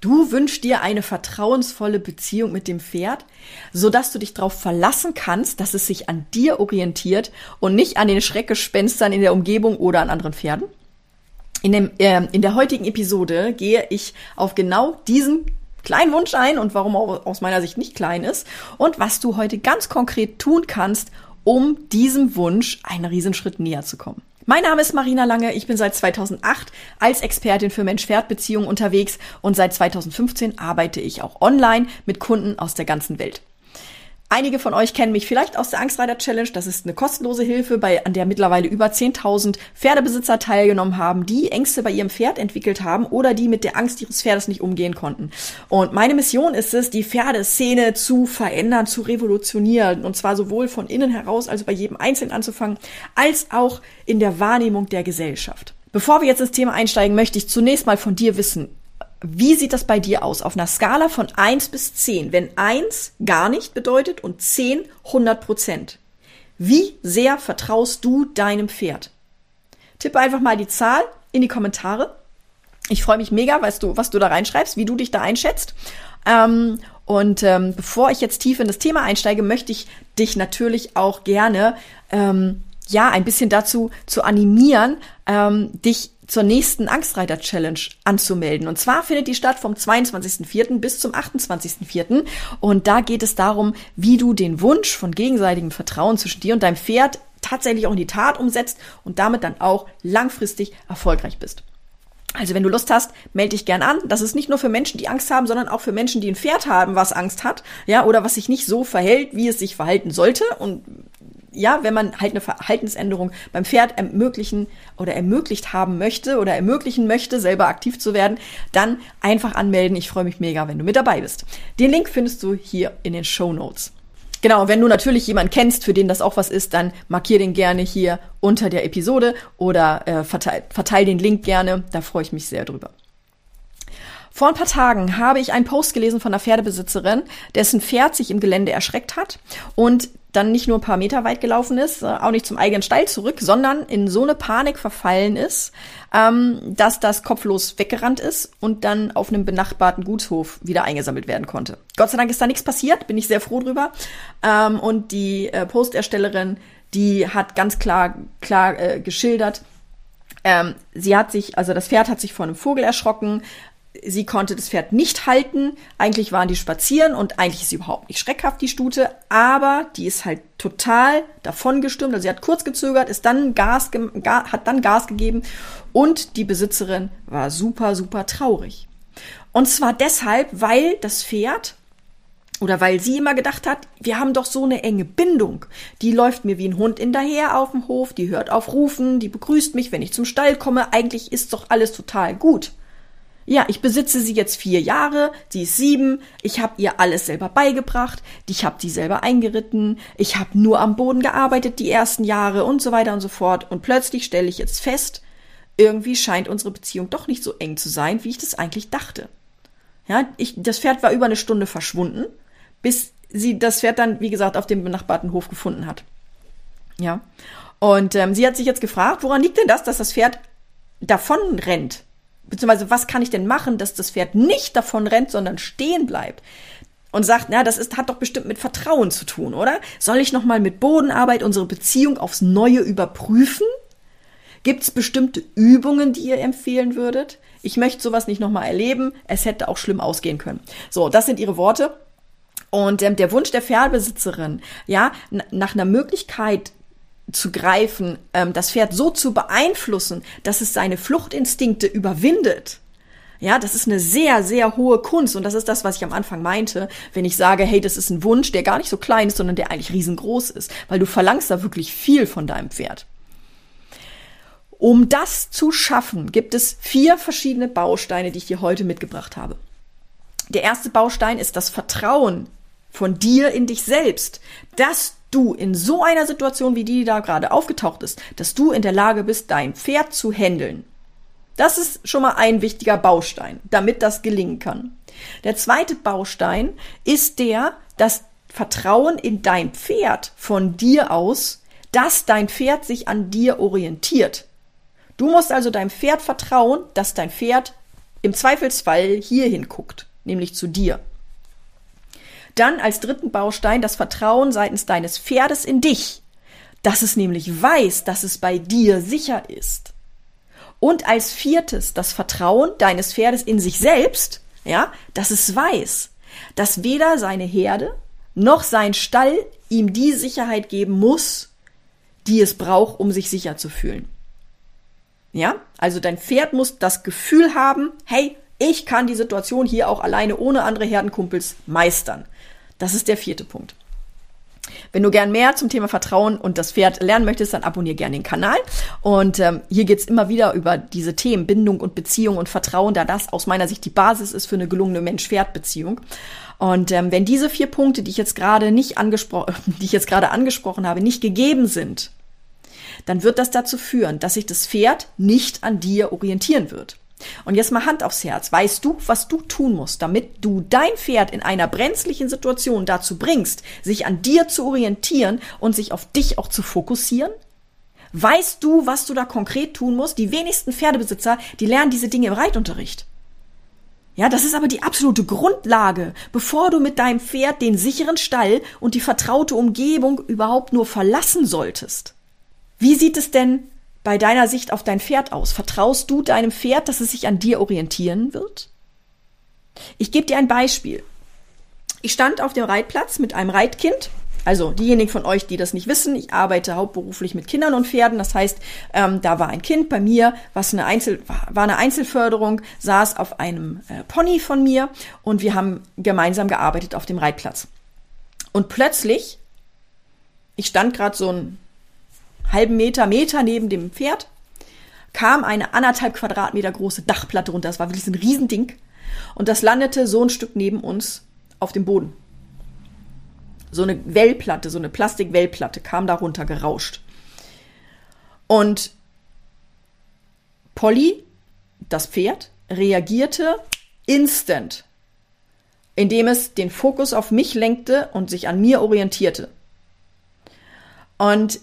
Du wünschst dir eine vertrauensvolle Beziehung mit dem Pferd, so dass du dich darauf verlassen kannst, dass es sich an dir orientiert und nicht an den Schreckgespenstern in der Umgebung oder an anderen Pferden. In, dem, äh, in der heutigen Episode gehe ich auf genau diesen kleinen Wunsch ein und warum auch aus meiner Sicht nicht klein ist und was du heute ganz konkret tun kannst, um diesem Wunsch einen Riesenschritt näher zu kommen. Mein Name ist Marina Lange. Ich bin seit 2008 als Expertin für Mensch-Pferd-Beziehungen unterwegs und seit 2015 arbeite ich auch online mit Kunden aus der ganzen Welt. Einige von euch kennen mich vielleicht aus der Angstreiter Challenge. Das ist eine kostenlose Hilfe, bei, an der mittlerweile über 10.000 Pferdebesitzer teilgenommen haben, die Ängste bei ihrem Pferd entwickelt haben oder die mit der Angst ihres Pferdes nicht umgehen konnten. Und meine Mission ist es, die Pferdeszene zu verändern, zu revolutionieren. Und zwar sowohl von innen heraus, also bei jedem Einzelnen anzufangen, als auch in der Wahrnehmung der Gesellschaft. Bevor wir jetzt ins Thema einsteigen, möchte ich zunächst mal von dir wissen, wie sieht das bei dir aus? Auf einer Skala von 1 bis 10. Wenn 1 gar nicht bedeutet und 10 100 Prozent. Wie sehr vertraust du deinem Pferd? Tippe einfach mal die Zahl in die Kommentare. Ich freue mich mega, weißt du, was du da reinschreibst, wie du dich da einschätzt. Ähm, und ähm, bevor ich jetzt tief in das Thema einsteige, möchte ich dich natürlich auch gerne ähm, ja ein bisschen dazu zu animieren, ähm, dich zur nächsten Angstreiter-Challenge anzumelden. Und zwar findet die statt vom 22.04. bis zum 28.04. Und da geht es darum, wie du den Wunsch von gegenseitigem Vertrauen zwischen dir und deinem Pferd tatsächlich auch in die Tat umsetzt und damit dann auch langfristig erfolgreich bist. Also wenn du Lust hast, melde dich gern an. Das ist nicht nur für Menschen, die Angst haben, sondern auch für Menschen, die ein Pferd haben, was Angst hat, ja, oder was sich nicht so verhält, wie es sich verhalten sollte. Und ja, wenn man halt eine Verhaltensänderung beim Pferd ermöglichen oder ermöglicht haben möchte oder ermöglichen möchte, selber aktiv zu werden, dann einfach anmelden. Ich freue mich mega, wenn du mit dabei bist. Den Link findest du hier in den Show Notes. Genau, wenn du natürlich jemanden kennst, für den das auch was ist, dann markier den gerne hier unter der Episode oder äh, verteil, verteil den Link gerne. Da freue ich mich sehr drüber. Vor ein paar Tagen habe ich einen Post gelesen von einer Pferdebesitzerin, dessen Pferd sich im Gelände erschreckt hat und dann nicht nur ein paar Meter weit gelaufen ist, äh, auch nicht zum eigenen Stall zurück, sondern in so eine Panik verfallen ist, ähm, dass das kopflos weggerannt ist und dann auf einem benachbarten Gutshof wieder eingesammelt werden konnte. Gott sei Dank ist da nichts passiert, bin ich sehr froh drüber. Ähm, und die äh, Posterstellerin, die hat ganz klar, klar äh, geschildert, ähm, sie hat sich, also das Pferd hat sich vor einem Vogel erschrocken, sie konnte das Pferd nicht halten. Eigentlich waren die spazieren und eigentlich ist sie überhaupt nicht schreckhaft, die Stute, aber die ist halt total davon gestürmt. Also sie hat kurz gezögert, ist dann Gas, hat dann Gas gegeben und die Besitzerin war super, super traurig. Und zwar deshalb, weil das Pferd oder weil sie immer gedacht hat, wir haben doch so eine enge Bindung. Die läuft mir wie ein Hund hinterher auf dem Hof, die hört auf Rufen, die begrüßt mich, wenn ich zum Stall komme. Eigentlich ist doch alles total gut. Ja, ich besitze sie jetzt vier Jahre, sie ist sieben, ich habe ihr alles selber beigebracht, ich habe die selber eingeritten, ich habe nur am Boden gearbeitet die ersten Jahre und so weiter und so fort. Und plötzlich stelle ich jetzt fest, irgendwie scheint unsere Beziehung doch nicht so eng zu sein, wie ich das eigentlich dachte. Ja, ich, das Pferd war über eine Stunde verschwunden, bis sie das Pferd dann, wie gesagt, auf dem benachbarten Hof gefunden hat. Ja. Und ähm, sie hat sich jetzt gefragt, woran liegt denn das, dass das Pferd davon rennt? Beziehungsweise was kann ich denn machen, dass das Pferd nicht davon rennt, sondern stehen bleibt? Und sagt, na, das ist, hat doch bestimmt mit Vertrauen zu tun, oder? Soll ich nochmal mit Bodenarbeit unsere Beziehung aufs Neue überprüfen? Gibt es bestimmte Übungen, die ihr empfehlen würdet? Ich möchte sowas nicht nochmal erleben. Es hätte auch schlimm ausgehen können. So, das sind ihre Worte. Und ähm, der Wunsch der Pferdebesitzerin, ja, nach einer Möglichkeit zu greifen, ähm, das Pferd so zu beeinflussen, dass es seine Fluchtinstinkte überwindet. Ja, das ist eine sehr, sehr hohe Kunst und das ist das, was ich am Anfang meinte, wenn ich sage, hey, das ist ein Wunsch, der gar nicht so klein ist, sondern der eigentlich riesengroß ist, weil du verlangst da wirklich viel von deinem Pferd. Um das zu schaffen, gibt es vier verschiedene Bausteine, die ich dir heute mitgebracht habe. Der erste Baustein ist das Vertrauen von dir in dich selbst, dass du in so einer Situation wie die, da gerade aufgetaucht ist, dass du in der Lage bist, dein Pferd zu handeln. Das ist schon mal ein wichtiger Baustein, damit das gelingen kann. Der zweite Baustein ist der, das Vertrauen in dein Pferd von dir aus, dass dein Pferd sich an dir orientiert. Du musst also deinem Pferd vertrauen, dass dein Pferd im Zweifelsfall hierhin guckt, nämlich zu dir. Dann als dritten Baustein das Vertrauen seitens deines Pferdes in dich, dass es nämlich weiß, dass es bei dir sicher ist. Und als viertes das Vertrauen deines Pferdes in sich selbst, ja, dass es weiß, dass weder seine Herde noch sein Stall ihm die Sicherheit geben muss, die es braucht, um sich sicher zu fühlen. Ja, also dein Pferd muss das Gefühl haben, hey, ich kann die Situation hier auch alleine ohne andere Herdenkumpels meistern. Das ist der vierte Punkt. Wenn du gern mehr zum Thema Vertrauen und das Pferd lernen möchtest, dann abonniere gerne den Kanal. Und ähm, hier geht's immer wieder über diese Themen Bindung und Beziehung und Vertrauen, da das aus meiner Sicht die Basis ist für eine gelungene Mensch-Pferd-Beziehung. Und ähm, wenn diese vier Punkte, die ich jetzt gerade nicht angesprochen, die ich jetzt gerade angesprochen habe, nicht gegeben sind, dann wird das dazu führen, dass sich das Pferd nicht an dir orientieren wird. Und jetzt mal Hand aufs Herz. Weißt du, was du tun musst, damit du dein Pferd in einer brenzlichen Situation dazu bringst, sich an dir zu orientieren und sich auf dich auch zu fokussieren? Weißt du, was du da konkret tun musst? Die wenigsten Pferdebesitzer, die lernen diese Dinge im Reitunterricht. Ja, das ist aber die absolute Grundlage, bevor du mit deinem Pferd den sicheren Stall und die vertraute Umgebung überhaupt nur verlassen solltest. Wie sieht es denn bei deiner Sicht auf dein Pferd aus? Vertraust du deinem Pferd, dass es sich an dir orientieren wird? Ich gebe dir ein Beispiel. Ich stand auf dem Reitplatz mit einem Reitkind. Also diejenigen von euch, die das nicht wissen, ich arbeite hauptberuflich mit Kindern und Pferden. Das heißt, ähm, da war ein Kind bei mir, was eine Einzel war eine Einzelförderung, saß auf einem äh, Pony von mir und wir haben gemeinsam gearbeitet auf dem Reitplatz. Und plötzlich, ich stand gerade so ein halben Meter, Meter neben dem Pferd, kam eine anderthalb Quadratmeter große Dachplatte runter. Das war wirklich ein Riesending. Und das landete so ein Stück neben uns auf dem Boden. So eine Wellplatte, so eine Plastikwellplatte kam da runter gerauscht. Und Polly, das Pferd, reagierte instant, indem es den Fokus auf mich lenkte und sich an mir orientierte. Und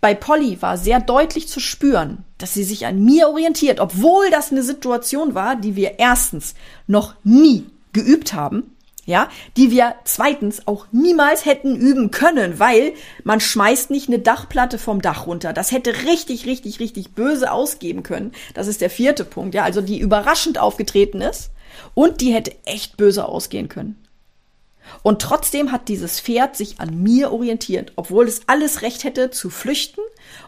bei Polly war sehr deutlich zu spüren, dass sie sich an mir orientiert, obwohl das eine Situation war, die wir erstens noch nie geübt haben, ja, die wir zweitens auch niemals hätten üben können, weil man schmeißt nicht eine Dachplatte vom Dach runter. Das hätte richtig, richtig, richtig böse ausgeben können. Das ist der vierte Punkt, ja, also die überraschend aufgetreten ist und die hätte echt böse ausgehen können. Und trotzdem hat dieses Pferd sich an mir orientiert, obwohl es alles Recht hätte zu flüchten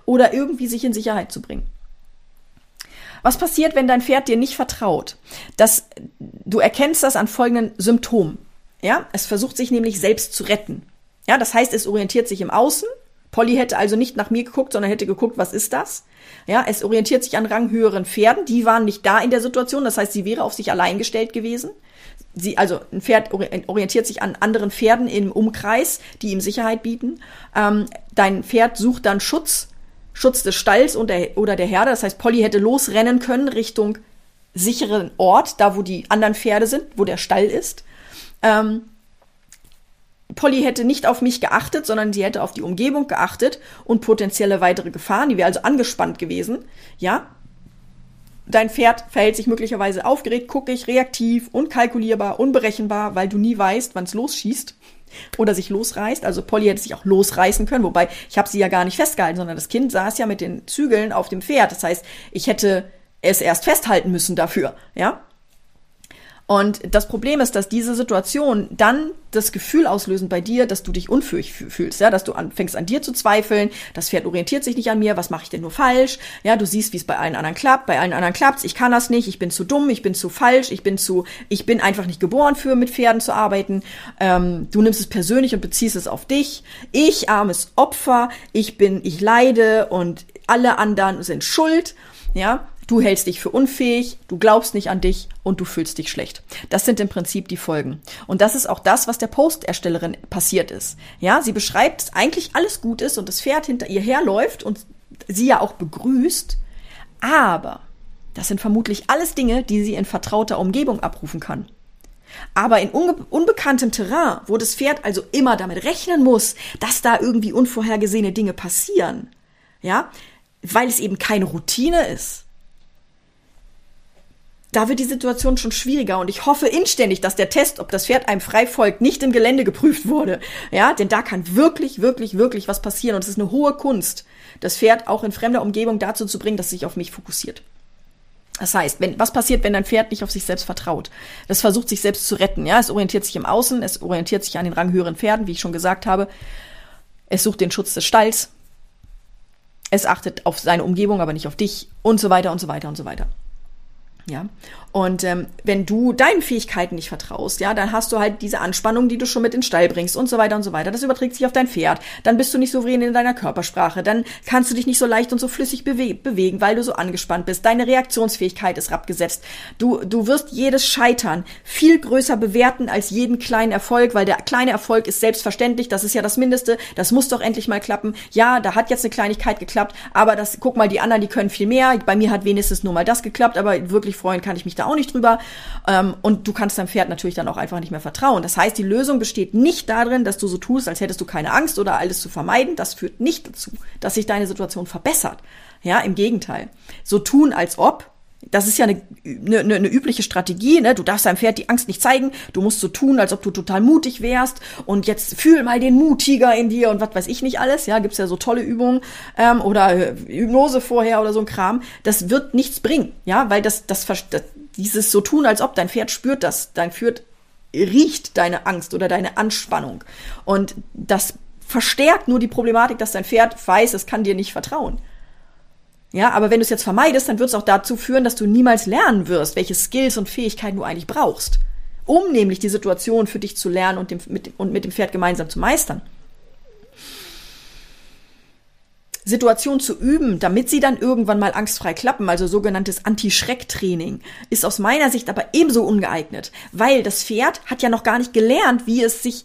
oder irgendwie sich in Sicherheit zu bringen. Was passiert, wenn dein Pferd dir nicht vertraut? Das, du erkennst das an folgenden Symptomen. Ja, es versucht sich nämlich selbst zu retten. Ja, das heißt, es orientiert sich im Außen. Polly hätte also nicht nach mir geguckt, sondern hätte geguckt, was ist das? Ja, es orientiert sich an ranghöheren Pferden. Die waren nicht da in der Situation. Das heißt, sie wäre auf sich allein gestellt gewesen sie, also ein Pferd orientiert sich an anderen Pferden im Umkreis, die ihm Sicherheit bieten. Ähm, dein Pferd sucht dann Schutz, Schutz des Stalls und der, oder der Herde. Das heißt, Polly hätte losrennen können Richtung sicheren Ort, da wo die anderen Pferde sind, wo der Stall ist. Ähm, Polly hätte nicht auf mich geachtet, sondern sie hätte auf die Umgebung geachtet und potenzielle weitere Gefahren. Die wäre also angespannt gewesen. Ja, Dein Pferd verhält sich möglicherweise aufgeregt, guckig, reaktiv, unkalkulierbar, unberechenbar, weil du nie weißt, wann es losschießt oder sich losreißt. Also Polly hätte sich auch losreißen können, wobei ich habe sie ja gar nicht festgehalten, sondern das Kind saß ja mit den Zügeln auf dem Pferd. Das heißt, ich hätte es erst festhalten müssen dafür, ja. Und das Problem ist, dass diese Situation dann das Gefühl auslösen bei dir, dass du dich unfähig fühlst, ja, dass du anfängst an dir zu zweifeln, das Pferd orientiert sich nicht an mir, was mache ich denn nur falsch? Ja, du siehst, wie es bei allen anderen klappt, bei allen anderen klappt's, ich kann das nicht, ich bin zu dumm, ich bin zu falsch, ich bin zu, ich bin einfach nicht geboren für mit Pferden zu arbeiten. Ähm, du nimmst es persönlich und beziehst es auf dich. Ich armes Opfer, ich bin, ich leide und alle anderen sind schuld. Ja, Du hältst dich für unfähig, du glaubst nicht an dich und du fühlst dich schlecht. Das sind im Prinzip die Folgen. Und das ist auch das, was der Posterstellerin passiert ist. Ja, sie beschreibt, eigentlich alles gut ist und das Pferd hinter ihr herläuft und sie ja auch begrüßt. Aber das sind vermutlich alles Dinge, die sie in vertrauter Umgebung abrufen kann. Aber in unbe unbekanntem Terrain, wo das Pferd also immer damit rechnen muss, dass da irgendwie unvorhergesehene Dinge passieren, ja, weil es eben keine Routine ist, da wird die Situation schon schwieriger und ich hoffe inständig, dass der Test, ob das Pferd einem frei folgt, nicht im Gelände geprüft wurde. Ja, denn da kann wirklich, wirklich, wirklich was passieren und es ist eine hohe Kunst, das Pferd auch in fremder Umgebung dazu zu bringen, dass es sich auf mich fokussiert. Das heißt, wenn, was passiert, wenn dein Pferd nicht auf sich selbst vertraut? Das versucht sich selbst zu retten, ja. Es orientiert sich im Außen, es orientiert sich an den ranghöheren Pferden, wie ich schon gesagt habe. Es sucht den Schutz des Stalls. Es achtet auf seine Umgebung, aber nicht auf dich und so weiter und so weiter und so weiter. Ja. Und ähm, wenn du deinen Fähigkeiten nicht vertraust, ja, dann hast du halt diese Anspannung, die du schon mit in den Stall bringst und so weiter und so weiter. Das überträgt sich auf dein Pferd. Dann bist du nicht souverän in deiner Körpersprache. Dann kannst du dich nicht so leicht und so flüssig bewe bewegen, weil du so angespannt bist. Deine Reaktionsfähigkeit ist abgesetzt. Du, du wirst jedes Scheitern viel größer bewerten als jeden kleinen Erfolg, weil der kleine Erfolg ist selbstverständlich. Das ist ja das Mindeste. Das muss doch endlich mal klappen. Ja, da hat jetzt eine Kleinigkeit geklappt, aber das, guck mal, die anderen, die können viel mehr. Bei mir hat wenigstens nur mal das geklappt, aber wirklich freuen kann ich mich da auch nicht drüber. Ähm, und du kannst deinem Pferd natürlich dann auch einfach nicht mehr vertrauen. Das heißt, die Lösung besteht nicht darin, dass du so tust, als hättest du keine Angst oder alles zu vermeiden. Das führt nicht dazu, dass sich deine Situation verbessert. Ja, im Gegenteil. So tun, als ob, das ist ja eine, eine, eine übliche Strategie, ne? Du darfst deinem Pferd die Angst nicht zeigen, du musst so tun, als ob du total mutig wärst und jetzt fühl mal den Mutiger in dir und was weiß ich nicht alles, ja, gibt's ja so tolle Übungen ähm, oder äh, Hypnose vorher oder so ein Kram. Das wird nichts bringen, ja, weil das, das, das dieses so tun, als ob dein Pferd spürt das, dein Pferd riecht deine Angst oder deine Anspannung und das verstärkt nur die Problematik, dass dein Pferd weiß, es kann dir nicht vertrauen. Ja, aber wenn du es jetzt vermeidest, dann wird es auch dazu führen, dass du niemals lernen wirst, welche Skills und Fähigkeiten du eigentlich brauchst, um nämlich die Situation für dich zu lernen und, dem, mit, und mit dem Pferd gemeinsam zu meistern. Situation zu üben, damit sie dann irgendwann mal angstfrei klappen, also sogenanntes Anti-Schreck-Training, ist aus meiner Sicht aber ebenso ungeeignet, weil das Pferd hat ja noch gar nicht gelernt, wie es sich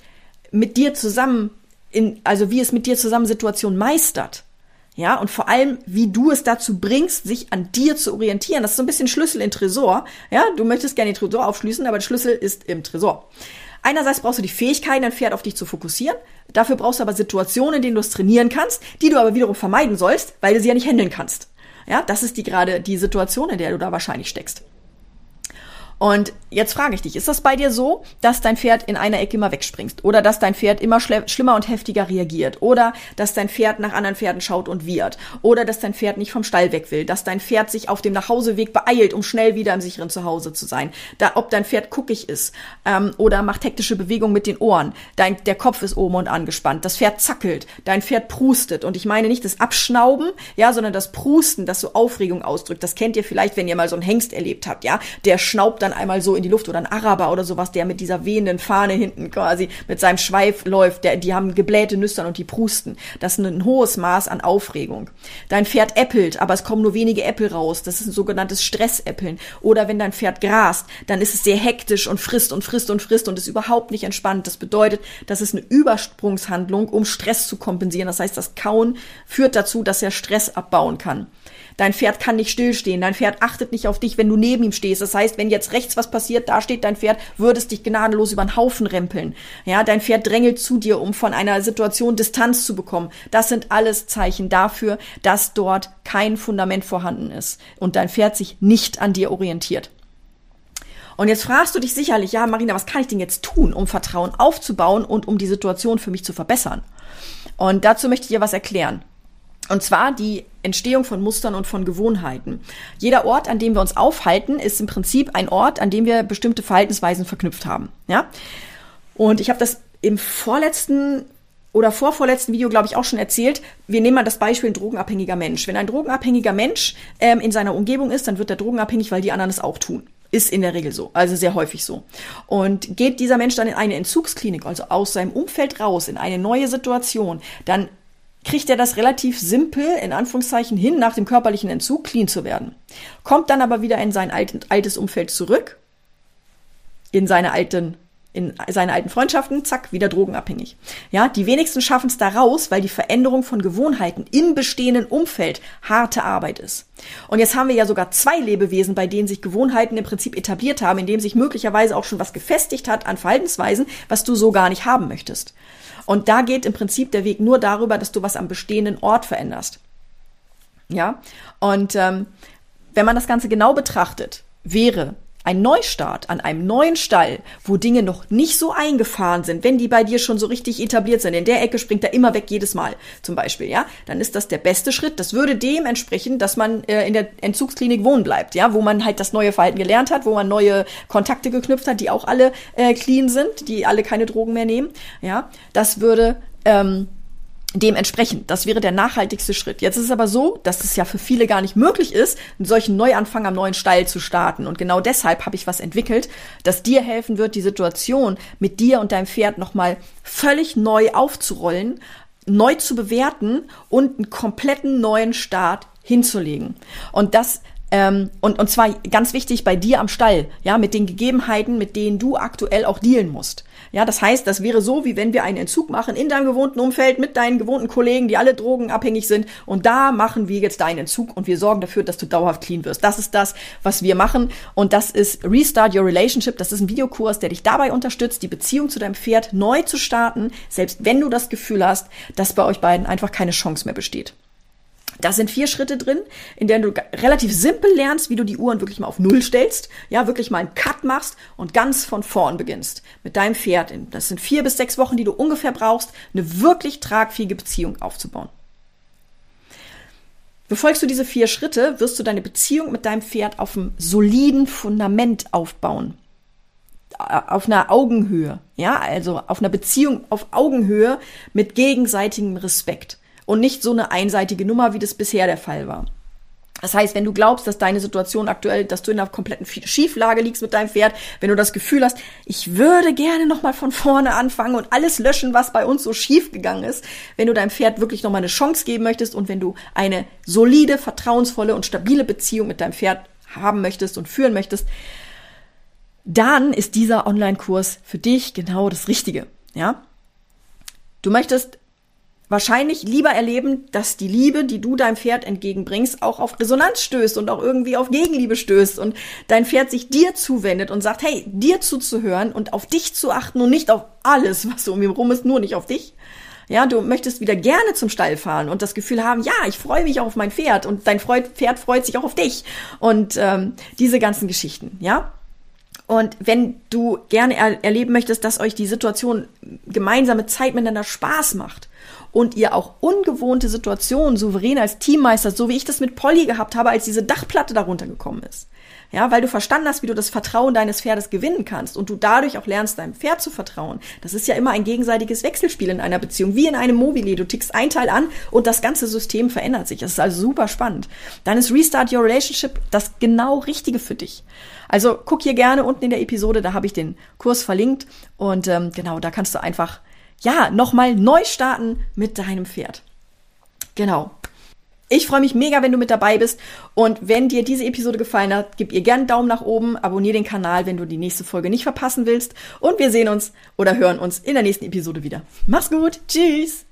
mit dir zusammen in, also wie es mit dir zusammen Situation meistert. Ja, und vor allem, wie du es dazu bringst, sich an dir zu orientieren. Das ist so ein bisschen Schlüssel in Tresor. Ja, du möchtest gerne den Tresor aufschließen, aber der Schlüssel ist im Tresor. Einerseits brauchst du die Fähigkeit, dein Pferd auf dich zu fokussieren. Dafür brauchst du aber Situationen, in denen du es trainieren kannst, die du aber wiederum vermeiden sollst, weil du sie ja nicht handeln kannst. Ja, das ist die gerade die Situation, in der du da wahrscheinlich steckst. Und jetzt frage ich dich, ist das bei dir so, dass dein Pferd in einer Ecke immer wegspringst? Oder dass dein Pferd immer schlimmer und heftiger reagiert? Oder dass dein Pferd nach anderen Pferden schaut und wiehert? Oder dass dein Pferd nicht vom Stall weg will? Dass dein Pferd sich auf dem Nachhauseweg beeilt, um schnell wieder im sicheren Zuhause zu sein? Da, ob dein Pferd guckig ist ähm, oder macht hektische Bewegungen mit den Ohren? Dein, der Kopf ist oben und angespannt. Das Pferd zackelt. Dein Pferd prustet. Und ich meine nicht das Abschnauben, ja, sondern das Prusten, das so Aufregung ausdrückt. Das kennt ihr vielleicht, wenn ihr mal so einen Hengst erlebt habt, ja? Der schnaubt dann einmal so in die Luft oder ein Araber oder sowas, der mit dieser wehenden Fahne hinten quasi mit seinem Schweif läuft, der, die haben geblähte Nüstern und die prusten. Das ist ein hohes Maß an Aufregung. Dein Pferd äppelt, aber es kommen nur wenige Äppel raus. Das ist ein sogenanntes Stressäppeln. Oder wenn dein Pferd grast, dann ist es sehr hektisch und frisst und frisst und frisst und ist überhaupt nicht entspannt. Das bedeutet, das ist eine Übersprungshandlung, um Stress zu kompensieren. Das heißt, das Kauen führt dazu, dass er Stress abbauen kann. Dein Pferd kann nicht stillstehen. Dein Pferd achtet nicht auf dich, wenn du neben ihm stehst. Das heißt, wenn jetzt rechts was passiert, da steht dein Pferd, würdest dich gnadenlos über den Haufen rempeln. Ja, dein Pferd drängelt zu dir, um von einer Situation Distanz zu bekommen. Das sind alles Zeichen dafür, dass dort kein Fundament vorhanden ist und dein Pferd sich nicht an dir orientiert. Und jetzt fragst du dich sicherlich, ja, Marina, was kann ich denn jetzt tun, um Vertrauen aufzubauen und um die Situation für mich zu verbessern? Und dazu möchte ich dir was erklären. Und zwar die Entstehung von Mustern und von Gewohnheiten. Jeder Ort, an dem wir uns aufhalten, ist im Prinzip ein Ort, an dem wir bestimmte Verhaltensweisen verknüpft haben. Ja? Und ich habe das im vorletzten oder vorvorletzten Video, glaube ich, auch schon erzählt. Wir nehmen mal das Beispiel ein drogenabhängiger Mensch. Wenn ein drogenabhängiger Mensch ähm, in seiner Umgebung ist, dann wird er drogenabhängig, weil die anderen es auch tun. Ist in der Regel so, also sehr häufig so. Und geht dieser Mensch dann in eine Entzugsklinik, also aus seinem Umfeld raus, in eine neue Situation, dann kriegt er das relativ simpel, in Anführungszeichen, hin, nach dem körperlichen Entzug clean zu werden. Kommt dann aber wieder in sein altes Umfeld zurück, in seine alten in seine alten Freundschaften, zack, wieder drogenabhängig. Ja, die wenigsten schaffen es da raus, weil die Veränderung von Gewohnheiten im bestehenden Umfeld harte Arbeit ist. Und jetzt haben wir ja sogar zwei Lebewesen, bei denen sich Gewohnheiten im Prinzip etabliert haben, in dem sich möglicherweise auch schon was gefestigt hat an Verhaltensweisen, was du so gar nicht haben möchtest. Und da geht im Prinzip der Weg nur darüber, dass du was am bestehenden Ort veränderst. Ja, und ähm, wenn man das Ganze genau betrachtet, wäre ein Neustart an einem neuen Stall, wo Dinge noch nicht so eingefahren sind, wenn die bei dir schon so richtig etabliert sind, in der Ecke springt er immer weg jedes Mal zum Beispiel, ja, dann ist das der beste Schritt. Das würde dem entsprechen, dass man äh, in der Entzugsklinik wohnen bleibt, ja, wo man halt das neue Verhalten gelernt hat, wo man neue Kontakte geknüpft hat, die auch alle äh, clean sind, die alle keine Drogen mehr nehmen, ja. Das würde ähm, dementsprechend. Das wäre der nachhaltigste Schritt. Jetzt ist es aber so, dass es ja für viele gar nicht möglich ist, einen solchen Neuanfang am neuen Stall zu starten. Und genau deshalb habe ich was entwickelt, das dir helfen wird, die Situation mit dir und deinem Pferd nochmal völlig neu aufzurollen, neu zu bewerten und einen kompletten neuen Start hinzulegen. Und das ähm, und, und zwar ganz wichtig bei dir am Stall, ja, mit den Gegebenheiten, mit denen du aktuell auch dealen musst. Ja, das heißt, das wäre so, wie wenn wir einen Entzug machen in deinem gewohnten Umfeld mit deinen gewohnten Kollegen, die alle drogenabhängig sind. Und da machen wir jetzt deinen Entzug und wir sorgen dafür, dass du dauerhaft clean wirst. Das ist das, was wir machen. Und das ist Restart Your Relationship. Das ist ein Videokurs, der dich dabei unterstützt, die Beziehung zu deinem Pferd neu zu starten, selbst wenn du das Gefühl hast, dass bei euch beiden einfach keine Chance mehr besteht. Da sind vier Schritte drin, in denen du relativ simpel lernst, wie du die Uhren wirklich mal auf Null stellst, ja, wirklich mal einen Cut machst und ganz von vorn beginnst mit deinem Pferd. Das sind vier bis sechs Wochen, die du ungefähr brauchst, eine wirklich tragfähige Beziehung aufzubauen. Befolgst du diese vier Schritte, wirst du deine Beziehung mit deinem Pferd auf einem soliden Fundament aufbauen. Auf einer Augenhöhe, ja, also auf einer Beziehung auf Augenhöhe mit gegenseitigem Respekt und nicht so eine einseitige Nummer, wie das bisher der Fall war. Das heißt, wenn du glaubst, dass deine Situation aktuell, dass du in einer kompletten Schieflage liegst mit deinem Pferd, wenn du das Gefühl hast, ich würde gerne nochmal von vorne anfangen und alles löschen, was bei uns so schief gegangen ist, wenn du deinem Pferd wirklich nochmal eine Chance geben möchtest und wenn du eine solide, vertrauensvolle und stabile Beziehung mit deinem Pferd haben möchtest und führen möchtest, dann ist dieser Online-Kurs für dich genau das Richtige, ja? Du möchtest wahrscheinlich lieber erleben, dass die Liebe, die du deinem Pferd entgegenbringst, auch auf Resonanz stößt und auch irgendwie auf Gegenliebe stößt und dein Pferd sich dir zuwendet und sagt, hey, dir zuzuhören und auf dich zu achten und nicht auf alles, was so um ihn rum ist, nur nicht auf dich. Ja, du möchtest wieder gerne zum Stall fahren und das Gefühl haben, ja, ich freue mich auch auf mein Pferd und dein Pferd freut sich auch auf dich und ähm, diese ganzen Geschichten, ja. Und wenn du gerne er erleben möchtest, dass euch die Situation gemeinsame Zeit miteinander Spaß macht und ihr auch ungewohnte Situationen souverän als Teammeister, so wie ich das mit Polly gehabt habe, als diese Dachplatte darunter gekommen ist. Ja, weil du verstanden hast, wie du das Vertrauen deines Pferdes gewinnen kannst und du dadurch auch lernst, deinem Pferd zu vertrauen. Das ist ja immer ein gegenseitiges Wechselspiel in einer Beziehung, wie in einem Mobile. Du tickst ein Teil an und das ganze System verändert sich. Das ist also super spannend. Dann ist Restart Your Relationship das genau Richtige für dich. Also guck hier gerne unten in der Episode, da habe ich den Kurs verlinkt und ähm, genau, da kannst du einfach ja, nochmal neu starten mit deinem Pferd. Genau. Ich freue mich mega, wenn du mit dabei bist. Und wenn dir diese Episode gefallen hat, gib ihr gerne einen Daumen nach oben, abonniere den Kanal, wenn du die nächste Folge nicht verpassen willst. Und wir sehen uns oder hören uns in der nächsten Episode wieder. Mach's gut. Tschüss.